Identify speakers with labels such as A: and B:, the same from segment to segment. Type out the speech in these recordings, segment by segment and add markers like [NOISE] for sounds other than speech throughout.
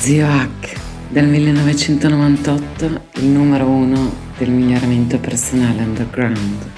A: Zio Hack, del 1998, il numero uno del miglioramento personale underground.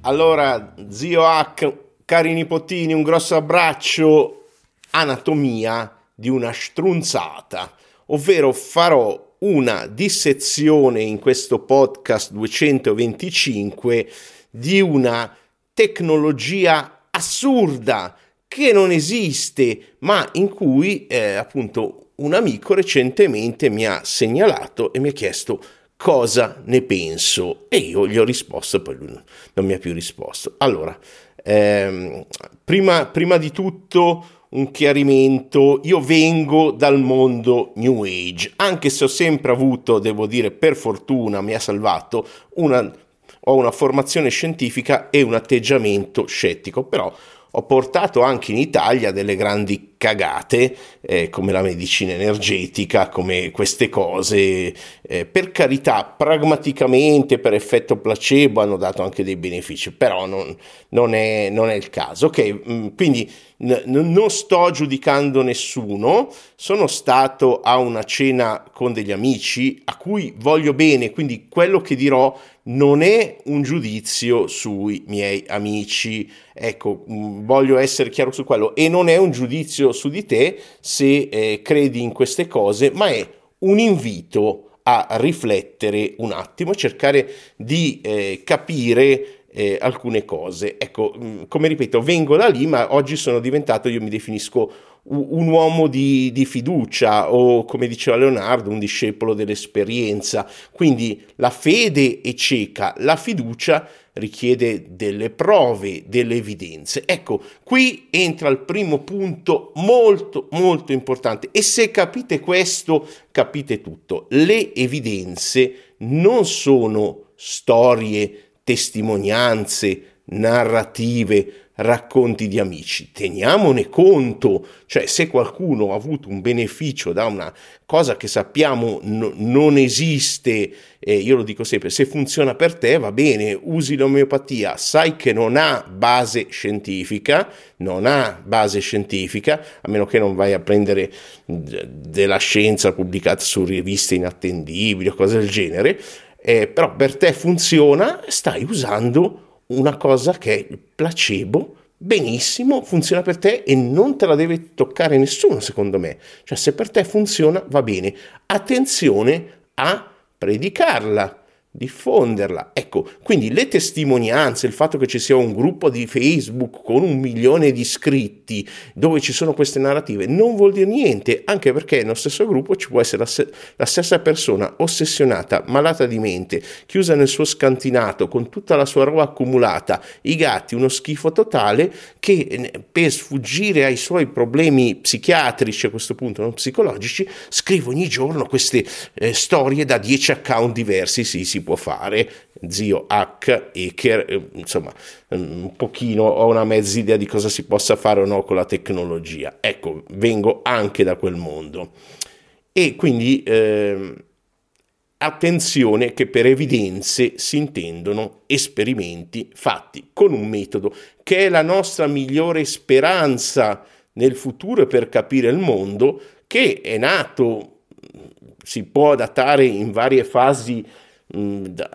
B: Allora, zio Hack, cari nipotini, un grosso abbraccio. Anatomia di una strunzata, ovvero farò una dissezione in questo podcast 225 di una tecnologia assurda che non esiste, ma in cui eh, appunto un amico recentemente mi ha segnalato e mi ha chiesto cosa ne penso e io gli ho risposto, poi lui non mi ha più risposto. Allora, ehm, prima, prima di tutto un chiarimento, io vengo dal mondo New Age, anche se ho sempre avuto, devo dire, per fortuna mi ha salvato, una ho una formazione scientifica e un atteggiamento scettico, però ho portato anche in Italia delle grandi cagate eh, come la medicina energetica, come queste cose. Eh, per carità, pragmaticamente, per effetto placebo hanno dato anche dei benefici, però non, non, è, non è, il caso. Ok, mm, quindi n- non sto giudicando nessuno, sono stato a una cena con degli amici a cui voglio bene, quindi quello che dirò non è un giudizio sui miei amici, ecco, mm, voglio essere chiaro su quello, e non è un giudizio su di te se eh, credi in queste cose, ma è un invito a riflettere un attimo, cercare di eh, capire eh, alcune cose. Ecco, mm, come ripeto, vengo da lì, ma oggi sono diventato, io mi definisco un uomo di, di, fiducia o come diceva Leonardo un discepolo dell'esperienza. Quindi la fede è cieca la fiducia richiede delle prove delle evidenze. Ecco qui entra il primo punto molto molto importante. E se capite questo capite tutto. Le evidenze non sono storie testimonianze narrative racconti di amici, teniamone conto, cioè se qualcuno ha avuto un beneficio da una cosa che sappiamo no, non esiste, eh, io lo dico sempre, se funziona per te va bene, usi l'omeopatia, sai che non ha base scientifica, non ha base scientifica, a meno che non vai a prendere della scienza pubblicata su riviste inattendibili o cose del genere, eh, però per te funziona, stai usando una cosa che è il placebo, benissimo, funziona per te e non te la deve toccare nessuno, secondo me. Cioè, se per te funziona, va bene. Attenzione a predicarla diffonderla. Ecco, quindi le testimonianze, il fatto che ci sia un gruppo di Facebook con un milione di iscritti dove ci sono queste narrative non vuol dire niente, anche perché nello stesso gruppo ci può essere la, se- la stessa persona ossessionata, malata di mente, chiusa nel suo scantinato con tutta la sua roba accumulata, i gatti, uno schifo totale che eh, per sfuggire ai suoi problemi psichiatrici a questo punto, non psicologici, scrive ogni giorno queste eh, storie da 10 account diversi, sì, si può fare, zio H, hacker, eh, insomma, mm, un pochino ho una mezza idea di cosa si possa fare o no con la tecnologia. Ecco, vengo anche da quel mondo. E quindi eh, attenzione che per evidenze si intendono esperimenti fatti con un metodo che è la nostra migliore speranza nel futuro per capire il mondo, che è nato, si può datare in varie fasi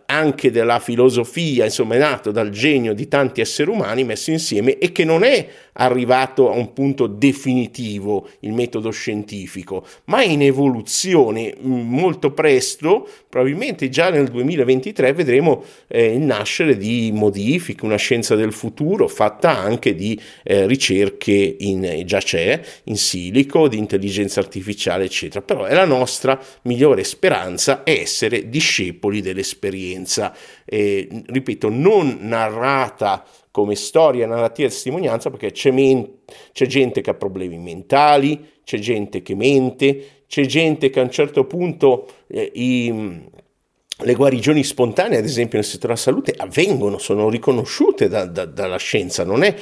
B: anche della filosofia, insomma è nato dal genio di tanti esseri umani messi insieme e che non è arrivato a un punto definitivo il metodo scientifico, ma è in evoluzione molto presto, probabilmente già nel 2023 vedremo eh, il nascere di modifiche, una scienza del futuro fatta anche di eh, ricerche in, già c'è, in silico, di intelligenza artificiale, eccetera. Però è la nostra migliore speranza essere discepoli dell'esperienza, eh, ripeto, non narrata come storia, narrativa e testimonianza perché c'è, men- c'è gente che ha problemi mentali, c'è gente che mente, c'è gente che a un certo punto eh, i, le guarigioni spontanee, ad esempio nel settore della salute, avvengono, sono riconosciute da, da, dalla scienza, è,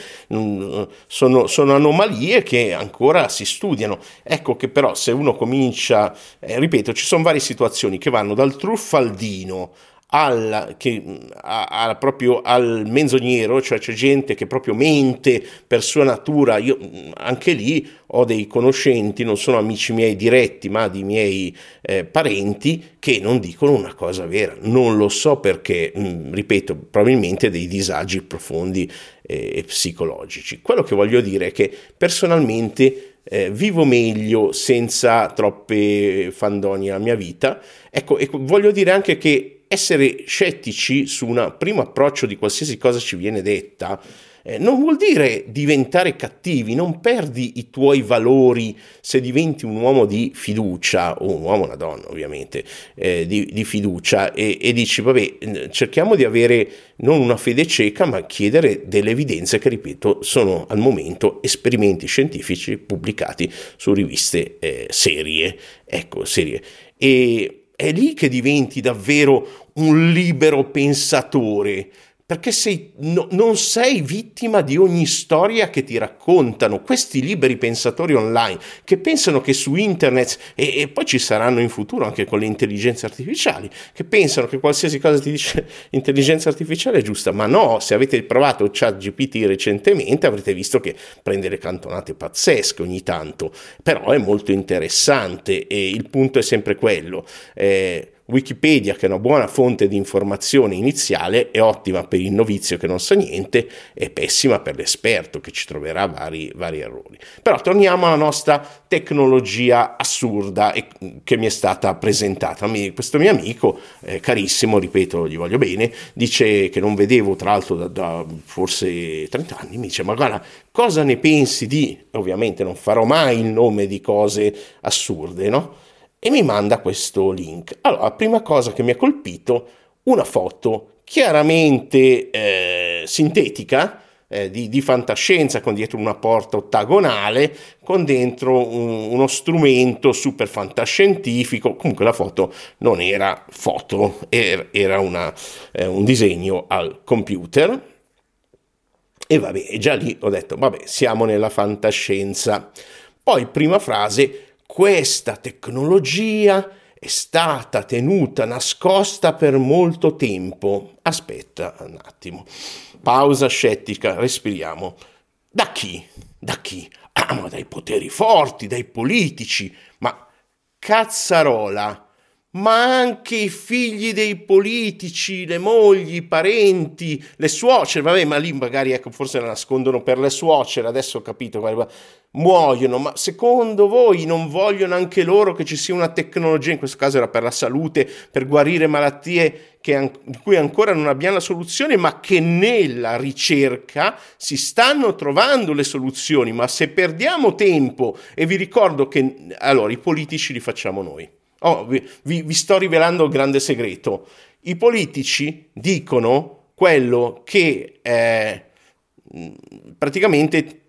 B: sono, sono, anomalie che ancora si studiano. Ecco che però se uno comincia, eh, ripeto, ci sono varie situazioni che vanno dal truffaldino al, che, a, a, proprio al menzognero, cioè c'è gente che proprio mente per sua natura, io anche lì ho dei conoscenti, non sono amici miei diretti, ma di miei eh, parenti, che non dicono una cosa vera. Non lo so perché, mh, ripeto, probabilmente dei disagi profondi eh, e psicologici. Quello che voglio dire è che personalmente eh, vivo meglio senza troppe fandoni alla mia vita. Ecco, e voglio dire anche che essere scettici su un primo approccio di qualsiasi cosa ci viene detta eh, non vuol dire diventare cattivi, non perdi i tuoi valori se diventi un uomo di fiducia, o un uomo, una donna ovviamente, eh, di, di, fiducia e, e dici vabbè cerchiamo di avere non una fede cieca ma chiedere delle evidenze che ripeto sono al momento esperimenti scientifici pubblicati su riviste eh, serie, ecco serie. E, è lì che diventi davvero un libero pensatore, perché sei, no, non sei vittima di ogni storia che ti raccontano. Questi liberi pensatori online che pensano che su internet e, e, poi ci saranno in futuro anche con le intelligenze artificiali che pensano che qualsiasi cosa ti dice [LAUGHS] l'intelligenza artificiale è giusta. Ma no se avete provato ChatGPT recentemente avrete visto che prende le cantonate pazzesche ogni tanto. Però è molto interessante e il punto è sempre quello. Eh, Wikipedia, che è una buona fonte di informazione iniziale, è ottima per il novizio che non sa niente, è pessima per l'esperto che ci troverà vari, vari errori. Però torniamo alla nostra tecnologia assurda che mi è stata presentata. Questo mio amico, eh, carissimo, ripeto, gli voglio bene, dice che non vedevo tra l'altro da, da forse 30 anni, mi dice ma guarda cosa ne pensi di, ovviamente non farò mai il nome di cose assurde, no? E mi manda questo link. Allora, prima cosa che mi ha colpito, una foto chiaramente eh, sintetica, eh, di, di, fantascienza, con dietro una porta ottagonale, con dentro un, uno strumento super fantascientifico. Comunque la foto non era foto, era, era una, eh, un disegno al computer. E vabbè, già lì ho detto, vabbè, siamo nella fantascienza. Poi, prima frase, questa tecnologia è stata tenuta nascosta per molto tempo. Aspetta un attimo. Pausa scettica, respiriamo. Da chi? Da chi? Ah, ma dai poteri forti, dai politici. Ma cazzarola, ma anche i figli dei politici, le mogli, i parenti, le suocere, vabbè, ma lì magari ecco, forse la nascondono per le suocere, adesso ho capito, muoiono, ma secondo voi non vogliono anche loro che ci sia una tecnologia, in questo caso era per la salute, per guarire malattie che, di cui ancora non abbiamo la soluzione, ma che nella ricerca si stanno trovando le soluzioni, ma se perdiamo tempo, e vi ricordo che allora i politici li facciamo noi. Oh, vi, vi, sto rivelando il grande segreto. I politici dicono quello che eh, praticamente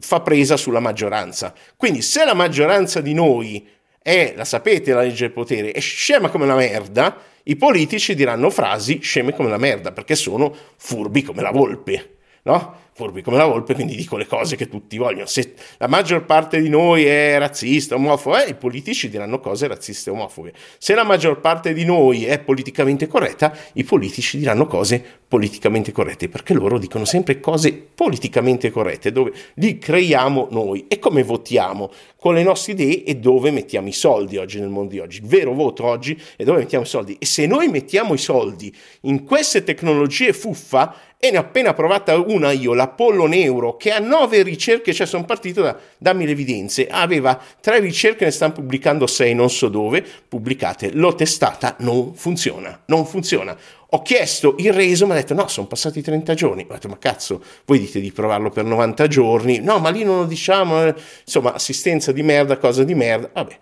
B: fa presa sulla maggioranza. Quindi se la maggioranza di noi è, la sapete la legge del potere, è scema come la merda, i politici diranno frasi sceme come la merda, perché sono furbi come la volpe, no? furbi come la volpe, quindi dico le cose che tutti vogliono. Se la maggior parte di noi è razzista, omofoba, eh, i politici diranno cose razziste e omofobe. Se la maggior parte di noi è politicamente corretta, i politici diranno cose politicamente corrette, perché loro dicono sempre cose politicamente corrette, dove li creiamo noi. E come votiamo? Con le nostre idee e dove mettiamo i soldi oggi nel mondo di oggi. Il vero voto oggi è dove mettiamo i soldi. E se noi mettiamo i soldi in queste tecnologie fuffa, e ne ho appena provata una io, l'Apollo Neuro, che ha nove ricerche, cioè sono partito da dammi le evidenze, aveva tre ricerche, ne stanno pubblicando sei, non so dove, pubblicate, l'ho testata, non funziona, non funziona. Ho chiesto il reso, mi ha detto no, sono passati 30 giorni. Ho detto ma cazzo, voi dite di provarlo per 90 giorni? No, ma lì non lo diciamo, eh. insomma, assistenza di merda, cosa di merda, vabbè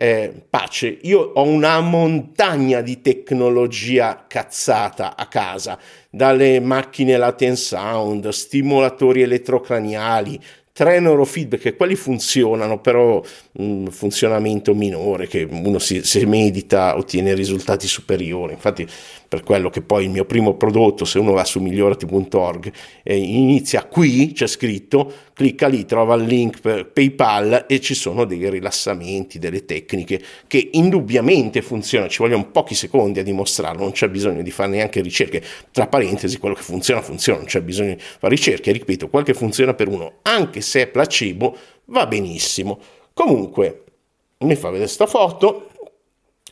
B: eh, pace. Io ho una montagna di tecnologia cazzata a casa, dalle macchine latent sound, stimolatori elettrocraniali, tre neurofeedback quelli funzionano, però un funzionamento minore, che uno si, se medita ottiene risultati superiori. Infatti, per quello che poi il mio primo prodotto, se uno va su migliorati.org, eh, inizia qui, c'è scritto, clicca lì, trova il link per PayPal e ci sono dei rilassamenti, delle tecniche che indubbiamente funzionano, ci vogliono pochi secondi a dimostrarlo, non c'è bisogno di fare neanche ricerche, tra parentesi quello che funziona funziona, non c'è bisogno di fare ricerche, ripeto, quel che funziona per uno, anche se è placebo, va benissimo. Comunque, mi fa vedere questa foto,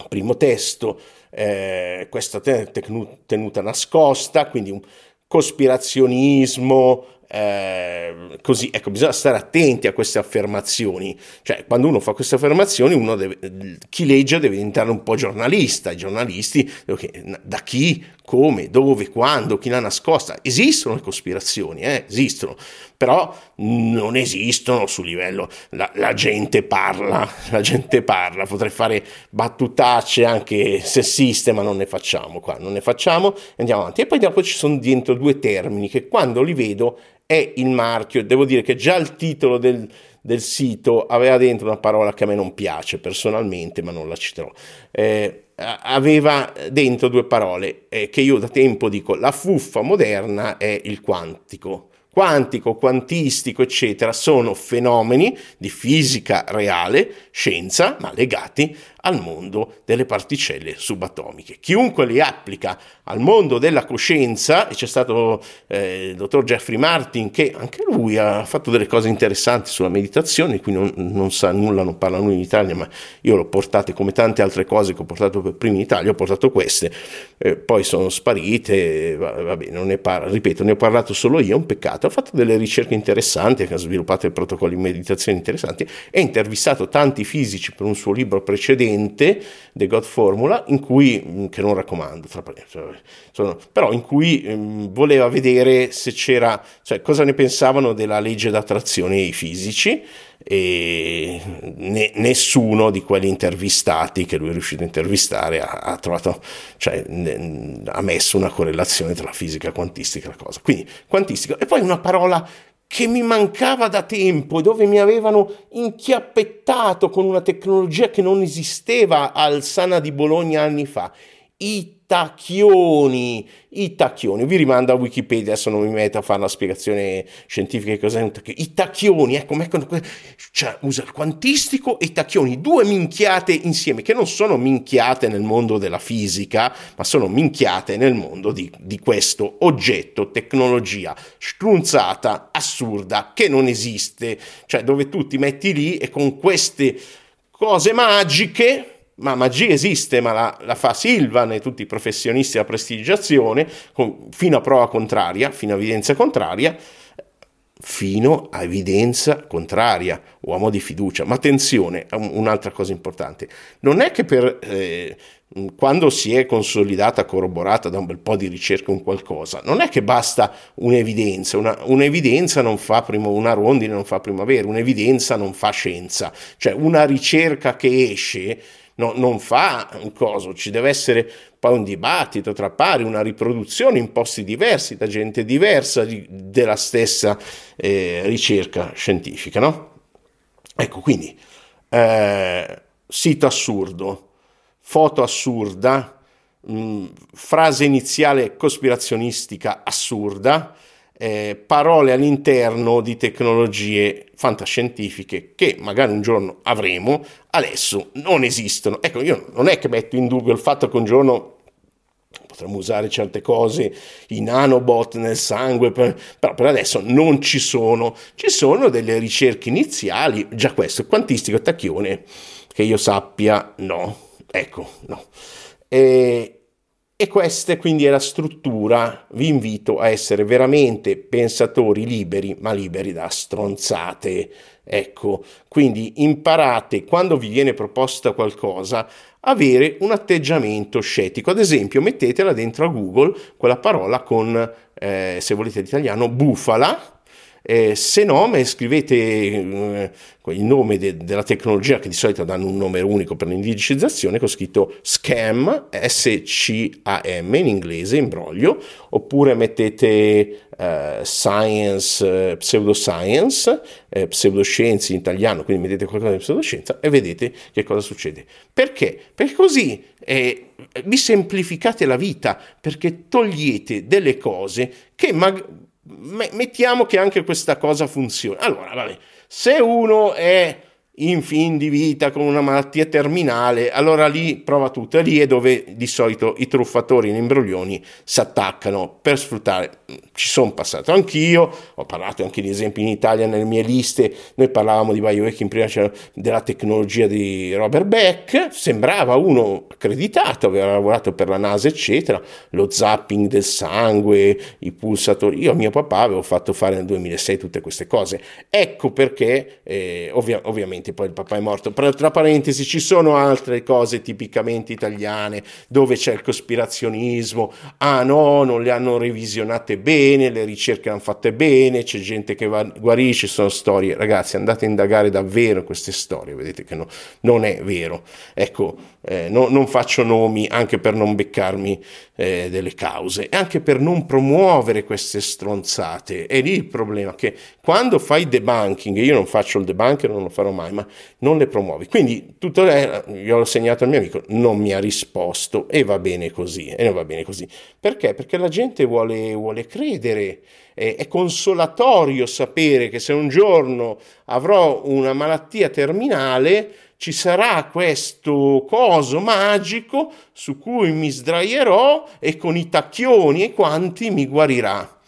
B: primo testo, eh, questa tenuta nascosta, quindi un cospirazionismo, eh, così, ecco, bisogna stare attenti a queste affermazioni. Cioè, quando uno fa queste affermazioni, uno deve, chi legge deve diventare un po' giornalista. I giornalisti, da chi, come, dove, quando, chi l'ha nascosta. Esistono le cospirazioni, eh? esistono, però non esistono sul livello. La, la, gente parla, [LAUGHS] la gente parla. Potrei fare battutacce anche sessiste, ma non ne facciamo qua, non ne facciamo. Andiamo avanti. E poi dopo ci sono dentro due termini che quando li vedo è il marchio. Devo dire che già il titolo del, del sito aveva dentro una parola che a me non piace personalmente, ma non la citerò. Eh, aveva dentro due parole eh, che io da tempo dico la fuffa moderna è il quantico quantico, quantistico, eccetera, sono fenomeni di fisica reale, scienza, ma legati al mondo delle particelle subatomiche. Chiunque li applica al mondo della coscienza, e c'è stato eh, il dottor Jeffrey Martin che anche lui ha fatto delle cose interessanti sulla meditazione, qui non, non sa nulla, non parla nulla in Italia, ma io l'ho portate come tante altre cose che ho portato per primi in Italia, ho portato queste, eh, poi sono sparite, vabbè, non ne parlo, ripeto, ne ho parlato solo io, è un peccato, ho fatto delle ricerche interessanti, ha sviluppato dei protocolli di meditazione interessanti e intervistato tanti fisici per un suo libro precedente precedente, The God Formula, in cui, mm, che non raccomando, tra sono, però in cui um, voleva vedere se c'era, cioè cosa ne pensavano della legge d'attrazione ai fisici e ne, nessuno di quelli intervistati che lui è riuscito a intervistare ha, ha trovato, cioè ne, ha messo una correlazione tra la fisica quantistica e la cosa. Quindi quantistica. E poi una parola che mi mancava da tempo e dove mi avevano inchiappettato con una tecnologia che non esisteva al Sana di Bologna anni fa. I tacchioni, i tacchioni, vi rimando a Wikipedia, adesso non mi metto a fare la spiegazione scientifica di cos'è un tacchione, i tacchioni, ecco, cioè, usa il quantistico e i tacchioni, due minchiate insieme, che non sono minchiate nel mondo della fisica, ma sono minchiate nel mondo di, di questo oggetto, tecnologia strunzata, assurda, che non esiste, cioè dove tu ti metti lì e con queste cose magiche ma magia esiste, ma la, la, fa Silvan e tutti i professionisti della prestigiazione, con, fino a prova contraria, fino a evidenza contraria, fino a evidenza contraria, uomo di fiducia. Ma attenzione, un'altra cosa importante, non è che per... Eh, quando si è consolidata, corroborata da un bel po' di ricerca un qualcosa, non è che basta un'evidenza, una, un'evidenza non fa prima, una rondine non fa primavera, un'evidenza non fa scienza, cioè una ricerca che esce no, non fa un coso, ci deve essere poi un dibattito tra pari, una riproduzione in posti diversi, da gente diversa di, della stessa eh, ricerca scientifica, no? Ecco, quindi, eh, sito assurdo, foto assurda, mh, frase iniziale cospirazionistica assurda, eh, parole all'interno di tecnologie fantascientifiche che magari un giorno avremo, adesso non esistono. Ecco, io non è che metto in dubbio il fatto che un giorno potremmo usare certe cose, i nanobot nel sangue, per, però per adesso non ci sono. Ci sono delle ricerche iniziali, già questo, quantistico tacchione, che io sappia, no. Ecco, no. E, e questa quindi è la struttura, vi invito a essere veramente pensatori liberi, ma liberi da stronzate. Ecco, quindi imparate quando vi viene proposta qualcosa avere un atteggiamento scettico. Ad esempio, mettetela dentro a Google quella parola con, eh, se volete l'italiano, bufala, eh, se no, scrivete eh, il nome de- della tecnologia che di solito danno un nome unico per l'indicizzazione, con scritto scam, S-C-A-M in inglese, imbroglio, oppure mettete eh, science, eh, pseudoscience, eh, pseudoscienze in italiano, quindi mettete qualcosa di pseudoscienza e vedete che cosa succede. Perché? Perché così eh, vi semplificate la vita, perché togliete delle cose che magari mettiamo che anche questa cosa funzioni. Allora, vabbè, se uno è in fin di vita con una malattia terminale, allora lì prova tutto. E lì è dove di solito i truffatori in imbroglioni si attaccano per sfruttare. Ci sono passato anch'io, ho parlato anche di esempi in Italia nelle mie liste. Noi parlavamo di biohacking prima cioè della tecnologia di Robert Beck, sembrava uno accreditato, aveva lavorato per la NASA, eccetera. Lo zapping del sangue, i pulsatori. Io a mio papà avevo fatto fare nel 2006 tutte queste cose. Ecco perché, eh, ovvia- ovviamente parenti, poi il papà è morto. Però, tra parentesi, ci sono altre cose tipicamente italiane dove c'è il cospirazionismo. Ah no, non le hanno revisionate bene, le ricerche hanno fatte bene, c'è gente che va, guarisce, sono storie. Ragazzi, andate a indagare davvero queste storie, vedete che no, non è vero. Ecco, eh, no, non faccio nomi anche per non beccarmi eh, delle cause e anche per non promuovere queste stronzate. È lì il problema che quando fai debunking, io non faccio il debunker, non lo farò mai, ma non le promuovi. Quindi tutto io l'ho segnato al mio amico, non mi ha risposto e va bene così, e non va bene così. Perché? Perché la gente vuole, vuole credere, è, è consolatorio sapere che se un giorno avrò una malattia terminale, ci sarà questo coso magico su cui mi sdraierò e con i tacchioni e quanti mi guarirà.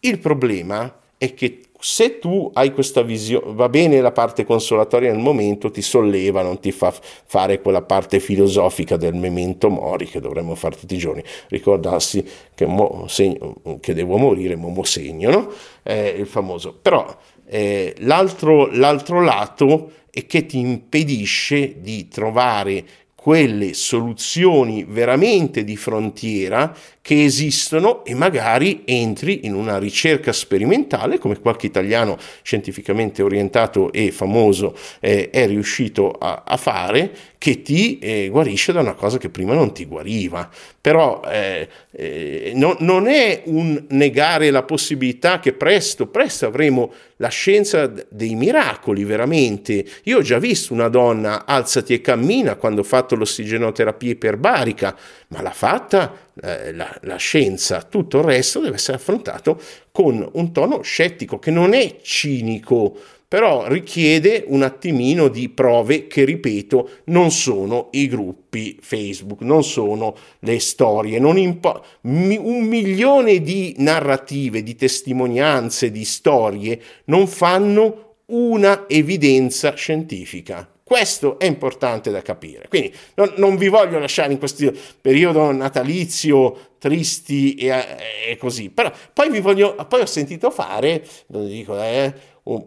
B: Il problema è che se tu hai questa visione, va bene la parte consolatoria nel momento, ti solleva, non ti fa fare quella parte filosofica del memento mori che dovremmo fare tutti i giorni, ricordarsi che, mo, segno, che devo morire, mo, mo segno, no? È il famoso. Però eh, l'altro, l'altro lato è che ti impedisce di trovare quelle soluzioni veramente di frontiera che esistono e magari entri in una ricerca sperimentale come qualche italiano scientificamente orientato e famoso eh, è riuscito a, a, fare che ti eh, guarisce da una cosa che prima non ti guariva. Però eh, eh no, non è un negare la possibilità che presto presto avremo la scienza dei miracoli veramente. Io ho già visto una donna alzati e cammina quando ho fatto l'ossigenoterapia iperbarica ma l'ha fatta eh, la, la scienza, tutto il resto deve essere affrontato con un tono scettico che non è cinico, però richiede un attimino di prove che, ripeto, non sono i gruppi Facebook, non sono le storie, impo- un milione di narrative, di testimonianze, di storie non fanno una evidenza scientifica. Questo è importante da capire. Quindi non, non vi voglio lasciare in questo periodo natalizio tristi e, e, così, però poi vi voglio, poi ho sentito fare, lo dico, eh,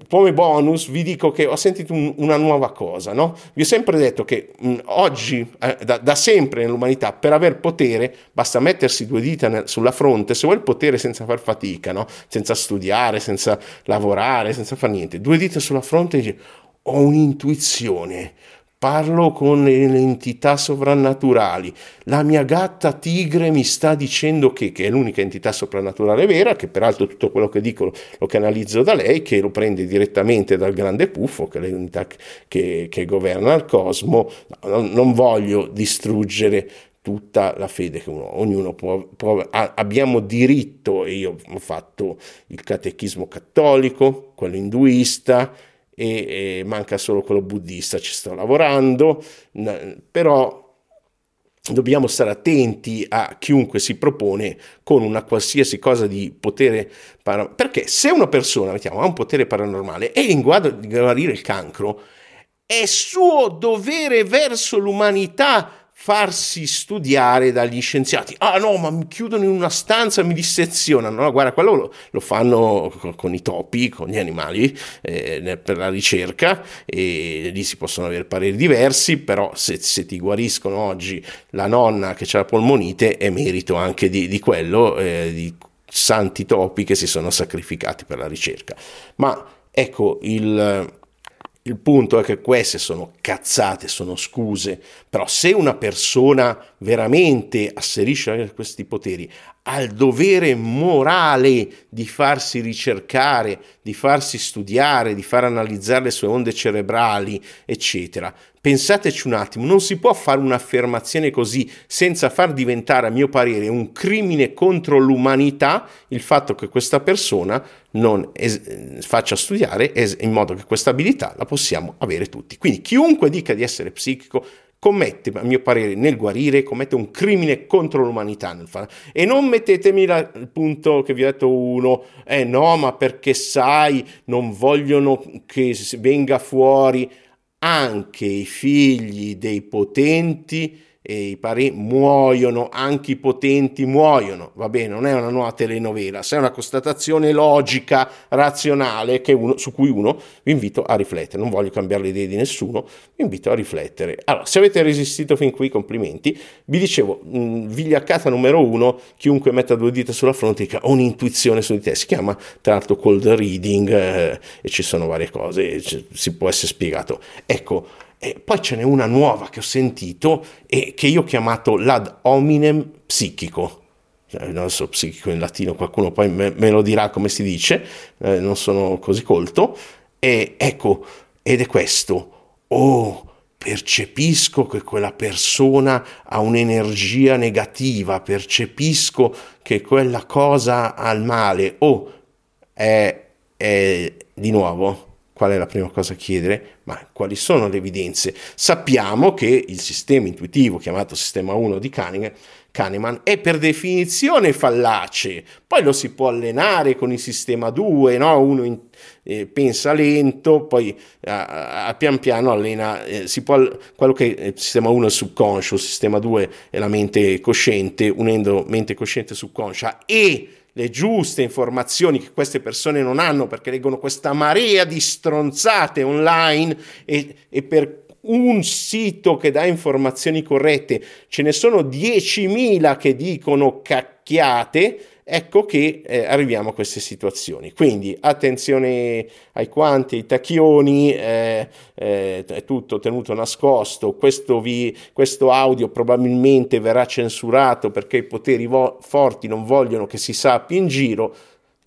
B: come bonus vi dico che ho sentito un, una nuova cosa, no? Vi ho sempre detto che mh, oggi, eh, da, da, sempre nell'umanità, per aver potere basta mettersi due dita nel, sulla fronte, se vuoi il potere senza far fatica, no? Senza studiare, senza lavorare, senza fare niente, due dita sulla fronte e dici ho un'intuizione, parlo con le entità sovrannaturali. La mia gatta tigre mi sta dicendo che, che, è l'unica entità soprannaturale vera, che peraltro tutto quello che dico lo canalizzo da lei, che lo prende direttamente dal grande puffo, che è l'unità che, che governa il cosmo. Non, non voglio distruggere tutta la fede che uno, ognuno può, può ha, abbiamo diritto, e io ho fatto il catechismo cattolico, quello induista, e, e manca solo quello buddista, ci sto lavorando, però dobbiamo stare attenti a chiunque si propone con una qualsiasi cosa di potere paranormale, perché se una persona mettiamo, ha un potere paranormale e è in grado di guarire il cancro, è suo dovere verso l'umanità farsi studiare dagli scienziati. Ah no, ma mi chiudono in una stanza, mi dissezionano. No, guarda, quello lo, lo fanno con, con, i topi, con gli animali, eh, per la ricerca, e lì si possono avere pareri diversi, però se, se ti guariscono oggi la nonna che ha la polmonite, è merito anche di, di quello, eh, di santi topi che si sono sacrificati per la ricerca. Ma ecco, il il punto è che queste sono cazzate, sono scuse, però se una persona veramente asserisce questi poteri, ha il dovere morale di farsi ricercare, di farsi studiare, di far analizzare le sue onde cerebrali, eccetera, Pensateci un attimo, non si può fare un'affermazione così senza far diventare, a mio parere, un crimine contro l'umanità il fatto che questa persona non es- faccia studiare es- in modo che questa abilità la possiamo avere tutti. Quindi chiunque dica di essere psichico commette, a mio parere, nel guarire, commette un crimine contro l'umanità. E non mettetemi la, il punto che vi ho detto uno, eh no, ma perché sai, non vogliono che venga fuori anche i figli dei potenti i parenti muoiono, anche i potenti muoiono, va bene, non è una nuova telenovela, se è una constatazione logica, razionale, uno, su cui uno vi invito a riflettere, non voglio cambiare le idee di nessuno, vi invito a riflettere. Allora, se avete resistito fin qui, complimenti, vi dicevo, mh, vigliaccata numero uno, chiunque metta due dita sulla fronte dica ho un'intuizione su di te, si chiama tra l'altro cold reading eh, e ci sono varie cose, si può essere spiegato. Ecco, e poi ce n'è una nuova che ho sentito e che io ho chiamato l'ad hominem psichico. Eh, non so psichico in latino, qualcuno poi me, me lo dirà come si dice, eh, non sono così colto. E ecco, ed è questo. Oh, percepisco che quella persona ha un'energia negativa, percepisco che quella cosa ha il male. Oh, è, è di nuovo qual è la prima cosa a chiedere? Ma quali sono le evidenze? Sappiamo che il sistema intuitivo chiamato sistema 1 di Kahneman è per definizione fallace, poi lo si può allenare con il sistema 2, no? uno in, eh, pensa lento, poi a, a pian piano allena, eh, si può, quello che il sistema 1 è il subconscio, il sistema 2 è la mente cosciente, unendo mente cosciente e subconscia e le giuste informazioni che queste persone non hanno perché leggono questa marea di stronzate online e, e per un sito che dà informazioni corrette ce ne sono 10.000 che dicono cacchiate ecco che eh, arriviamo a queste situazioni. Quindi attenzione ai quanti, ai tacchioni, eh, eh, è tutto tenuto nascosto, questo, vi, questo, audio probabilmente verrà censurato perché i poteri vo- forti non vogliono che si sappia in giro.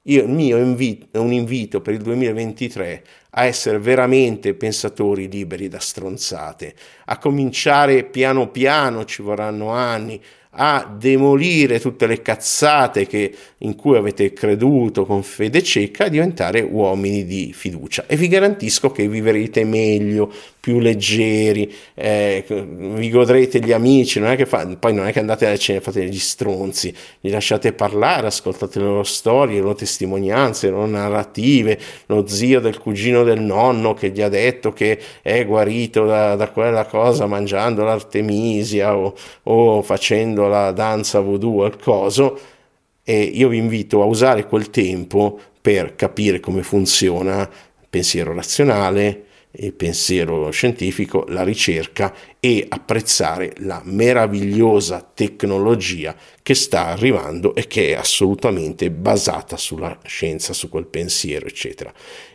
B: Io, il mio invito, è un invito per il 2023 a essere veramente pensatori liberi da stronzate, a cominciare piano piano, ci vorranno anni, a demolire tutte le cazzate che, in cui avete creduto con fede cieca e diventare uomini di fiducia. E vi garantisco che vivrete meglio, più leggeri, eh, vi godrete gli amici, non è che fa, poi non è che andate alla cena e fate gli stronzi, li lasciate parlare, ascoltate le loro storie, le loro testimonianze, le loro narrative, lo zio del cugino del nonno che gli ha detto che è guarito da, da quella cosa mangiando l'artemisia o, o facendo la danza voodoo al coso e io vi invito a usare quel tempo per capire come funziona il pensiero razionale, il pensiero scientifico, la ricerca e apprezzare la meravigliosa tecnologia che sta arrivando e che è assolutamente basata sulla scienza, su quel pensiero, eccetera.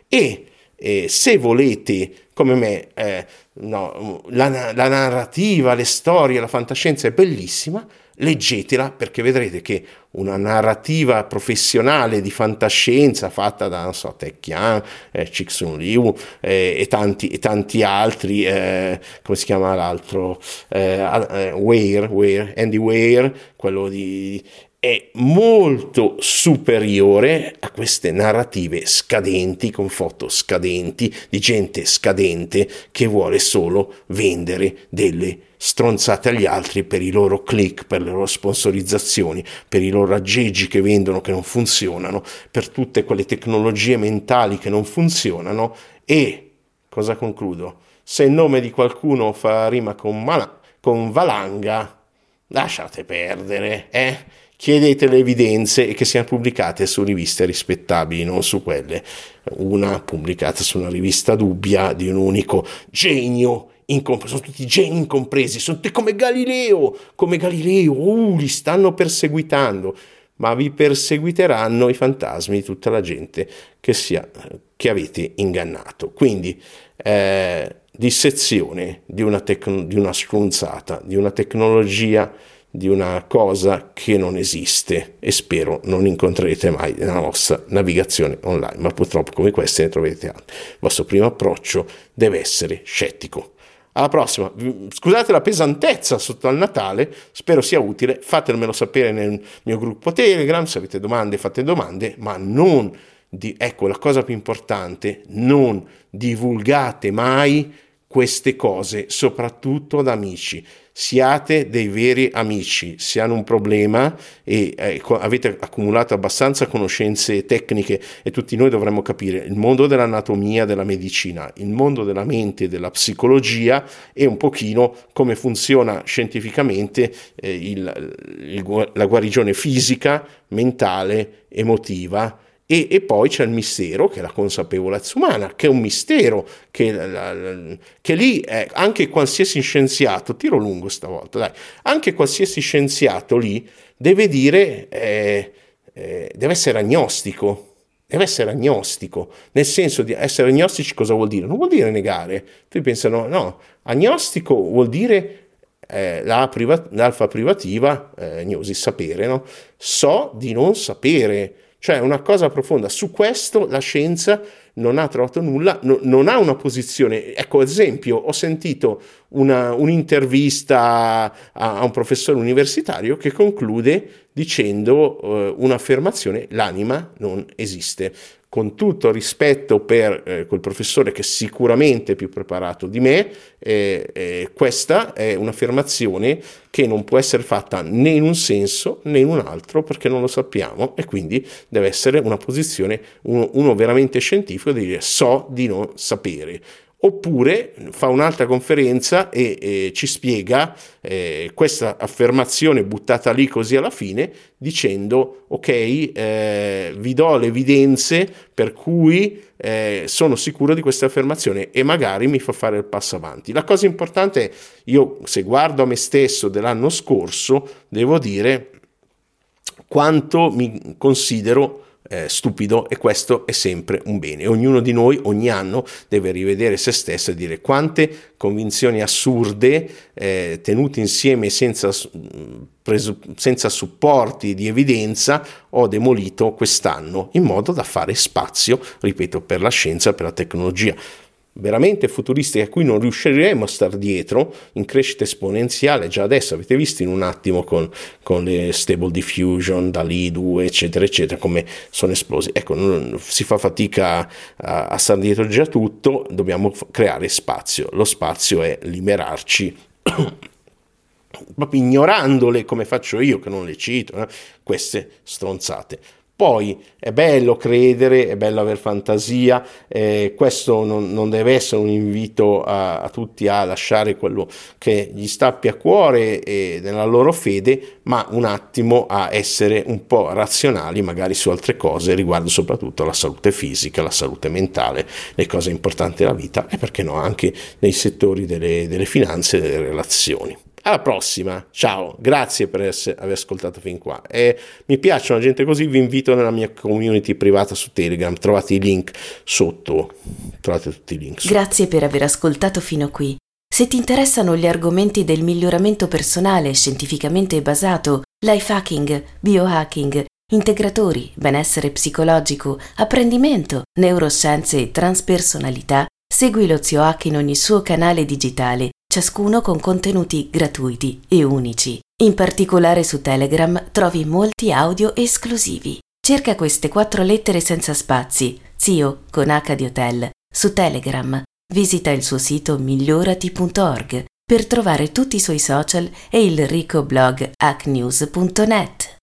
B: E eh, se volete, come me, eh, no, la, la narrativa, le storie, la fantascienza è bellissima, leggetela perché vedrete che una narrativa professionale di fantascienza fatta da, non so, Ted Chiang, eh, Cixun Liu eh, e, tanti, e tanti altri, eh, come si chiama l'altro, eh, eh, Ware, Ware, Andy Ware, quello di è molto superiore a queste narrative scadenti, con foto scadenti, di gente scadente che vuole solo vendere delle stronzate agli altri per i loro click, per le loro sponsorizzazioni, per i loro aggeggi che vendono che non funzionano, per tutte quelle tecnologie mentali che non funzionano e, cosa concludo? Se il nome di qualcuno fa rima con, mal- con valanga, lasciate perdere, eh? Chiedete le evidenze e che siano pubblicate su riviste rispettabili, non su quelle. Una pubblicata su una rivista dubbia di un unico genio incompreso, sono tutti geni incompresi, sono tutti come Galileo, come Galileo, uh, li stanno perseguitando, ma vi perseguiteranno i fantasmi di tutta la gente che, sia, che avete ingannato. Quindi eh, dissezione di una, tecno, di una strunzata, di una tecnologia di una cosa che non esiste e spero non incontrerete mai nella vostra navigazione online, ma purtroppo come queste ne troverete altre. Il vostro primo approccio deve essere scettico. Alla prossima. Scusate la pesantezza sotto al Natale, spero sia utile. Fatemelo sapere nel mio gruppo Telegram. Se avete domande, fate domande, ma non di, ecco la cosa più importante, non divulgate mai queste cose, soprattutto ad amici. Siate dei veri amici, se hanno un problema e eh, avete accumulato abbastanza conoscenze tecniche e tutti noi dovremmo capire il mondo dell'anatomia, della medicina, il mondo della mente, della psicologia e un pochino come funziona scientificamente eh, il, il, la guarigione fisica, mentale, emotiva e, e, poi c'è il mistero che è la consapevolezza umana, che è un mistero, che, la, la, che lì è, anche qualsiasi scienziato, tiro lungo stavolta, dai, anche qualsiasi scienziato lì deve dire, eh, eh, deve essere agnostico, deve essere agnostico, nel senso di essere agnostici cosa vuol dire? Non vuol dire negare, tu pensano, no, agnostico vuol dire eh, la priva- l'alfa privativa, eh, gnosi, sapere, no? so di non sapere, cioè una cosa profonda. Su questo la scienza non ha trovato nulla, no, non ha una posizione. Ecco, ad esempio, ho sentito una, un'intervista a, a, un professore universitario che conclude dicendo eh, un'affermazione, l'anima non esiste con tutto rispetto per eh, quel professore che sicuramente è più preparato di me, eh, eh, questa è un'affermazione che non può essere fatta né in un senso né in un altro perché non lo sappiamo e quindi deve essere una posizione, uno, uno veramente scientifico di dire so di non sapere oppure fa un'altra conferenza e, e ci spiega eh, questa affermazione buttata lì così alla fine dicendo ok eh, vi do le evidenze per cui eh, sono sicuro di questa affermazione e magari mi fa fare il passo avanti la cosa importante è io se guardo a me stesso dell'anno scorso devo dire quanto mi considero eh, stupido e questo è sempre un bene. Ognuno di noi ogni anno deve rivedere se stesso e dire quante convinzioni assurde eh, tenute insieme senza, presu- senza supporti di evidenza ho demolito quest'anno in modo da fare spazio, ripeto, per la scienza, per la tecnologia veramente futuristiche a cui non riusciremo a stare dietro in crescita esponenziale. Già adesso avete visto in un attimo con, con le stable diffusion DALI 2 eccetera eccetera come sono esplosi. Ecco non, si fa fatica a, a stare dietro già tutto dobbiamo creare spazio. Lo spazio è liberarci [COUGHS] proprio ignorandole come faccio io che non le cito eh, queste stronzate poi è bello credere, è bello avere fantasia, eh, questo non, non, deve essere un invito a, a, tutti a lasciare quello che gli sta più a cuore e nella loro fede, ma un attimo a essere un po' razionali magari su altre cose riguardo soprattutto la salute fisica, la salute mentale, le cose importanti della vita e perché no anche nei settori delle, delle finanze e delle relazioni. Alla prossima, ciao, grazie per essere, aver ascoltato fin qua. E mi piacciono gente così, vi invito nella mia community privata su Telegram, trovate i link sotto, trovate tutti i link.
C: Sotto. Grazie per aver ascoltato fino qui. Se ti interessano gli argomenti del miglioramento personale scientificamente basato, life hacking, biohacking, integratori, benessere psicologico, apprendimento, neuroscienze e transpersonalità, segui lo Zio Hack in ogni suo canale digitale ciascuno con contenuti gratuiti e unici. In particolare su Telegram trovi molti audio esclusivi. Cerca queste quattro lettere senza spazi, zio con H di hotel, su Telegram. Visita il suo sito migliorati.org per trovare tutti i suoi social e il ricco blog hacknews.net.